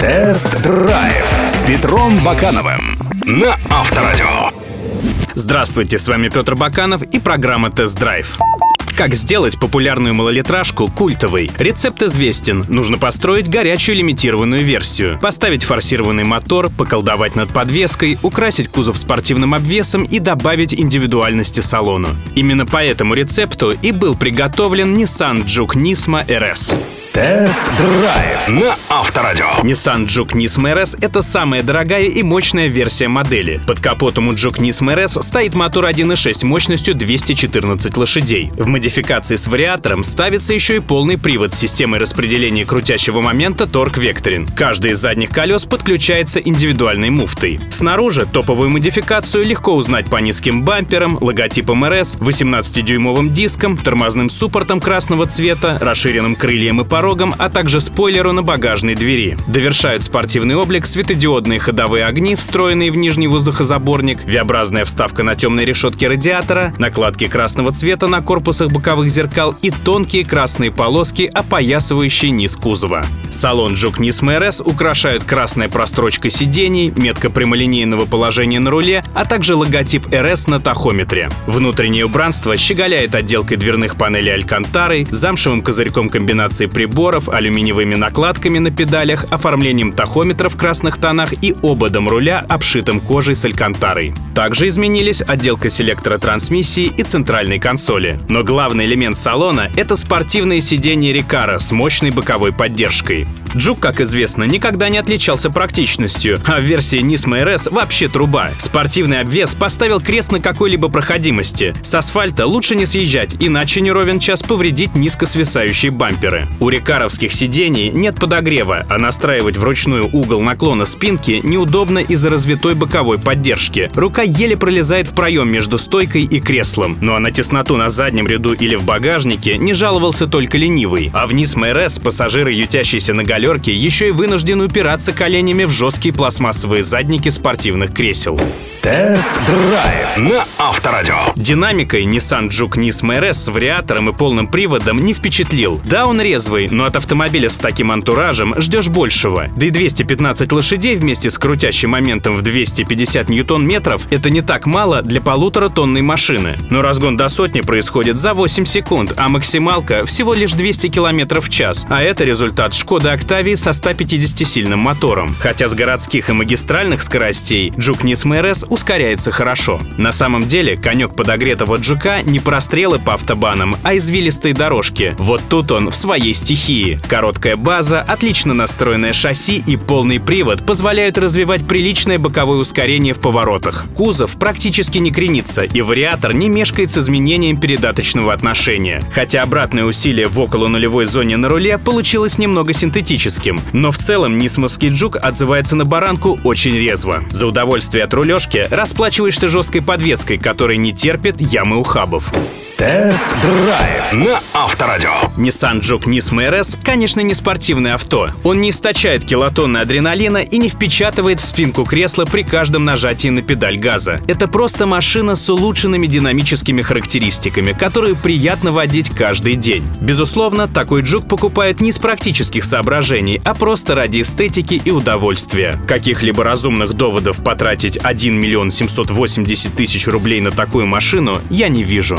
Тест-драйв с Петром Бакановым на Авторадио. Здравствуйте, с вами Петр Баканов и программа «Тест-драйв». Как сделать популярную малолитражку культовой? Рецепт известен. Нужно построить горячую лимитированную версию. Поставить форсированный мотор, поколдовать над подвеской, украсить кузов спортивным обвесом и добавить индивидуальности салону. Именно по этому рецепту и был приготовлен Nissan Juke Nismo RS. Тест-драйв на Авторадио. Nissan Juke Nismo RS — это самая дорогая и мощная версия модели. Под капотом у Juke Nismo RS стоит мотор 1.6 мощностью 214 лошадей. В модификации с вариатором ставится еще и полный привод с системой распределения крутящего момента Torque Vectoring. Каждый из задних колес подключается индивидуальной муфтой. Снаружи топовую модификацию легко узнать по низким бамперам, логотипам RS, 18-дюймовым диском, тормозным суппортом красного цвета, расширенным крыльям и порогом, а также спойлеру на багажной двери. Довершают спортивный облик светодиодные ходовые огни, встроенные в нижний воздухозаборник, V-образная вставка на темной решетке радиатора, накладки красного цвета на корпусах боковых зеркал и тонкие красные полоски, опоясывающие низ кузова. Салон Juke Nismo RS украшают красная прострочка сидений, метка прямолинейного положения на руле, а также логотип RS на тахометре. Внутреннее убранство щеголяет отделкой дверных панелей алькантарой, замшевым козырьком комбинации приборов, алюминиевыми накладками на педалях, оформлением тахометра в красных тонах и ободом руля, обшитым кожей с алькантарой. Также изменились отделка селектора трансмиссии и центральной консоли. Но главный элемент салона — это спортивное сиденье Рикара с мощной боковой поддержкой. Джук, как известно, никогда не отличался практичностью, а в версии Nismo RS вообще труба. Спортивный обвес поставил крест на какой-либо проходимости. С асфальта лучше не съезжать, иначе не ровен час повредить низко свисающие бамперы. У рекаровских сидений нет подогрева, а настраивать вручную угол наклона спинки неудобно из-за развитой боковой поддержки. Рука еле пролезает в проем между стойкой и креслом. Ну а на тесноту на заднем ряду или в багажнике не жаловался только ленивый. А в Nismo RS пассажиры, ютящиеся на галерке, еще и вынуждены упираться коленями в жесткие пластмассовые задники спортивных кресел. Тест-драйв на Авторадио. Динамикой Nissan Juke Nismo RS с вариатором и полным приводом не впечатлил. Да, он резвый, но от автомобиля с таким антуражем ждешь большего. Да и 215 лошадей вместе с крутящим моментом в 250 ньютон-метров — это не так мало для полуторатонной машины. Но разгон до сотни происходит за 8 секунд, а максималка всего лишь 200 км в час. А это результат Шкода Октавии со 150-сильным мотором. Хотя с городских и магистральных скоростей Juke Nismo RS ускоряется хорошо. На самом деле, конек подогретого джука не прострелы по автобанам, а извилистые дорожки. Вот тут он в своей стихии. Короткая база, отлично настроенное шасси и полный привод позволяют развивать приличное боковое ускорение в поворотах. Кузов практически не кренится, и вариатор не мешкает с изменением передаточного отношения. Хотя обратное усилие в около нулевой зоне на руле получилось немного синтетическим. Но в целом Нисмовский джук отзывается на баранку очень резво. За удовольствие от рулежки расплачиваешься жесткой подвеской, которая не терпит ямы ухабов. Тест-драйв на Авторадио. Nissan Juke Nismo RS, конечно, не спортивное авто. Он не источает килотонны адреналина и не впечатывает в спинку кресла при каждом нажатии на педаль газа. Это просто машина с улучшенными динамическими характеристиками, которую приятно водить каждый день. Безусловно, такой джук покупают не из практических соображений, а просто ради эстетики и удовольствия. Каких-либо разумных доводов потратить 1 миллион 780 тысяч рублей на такую машину я не вижу.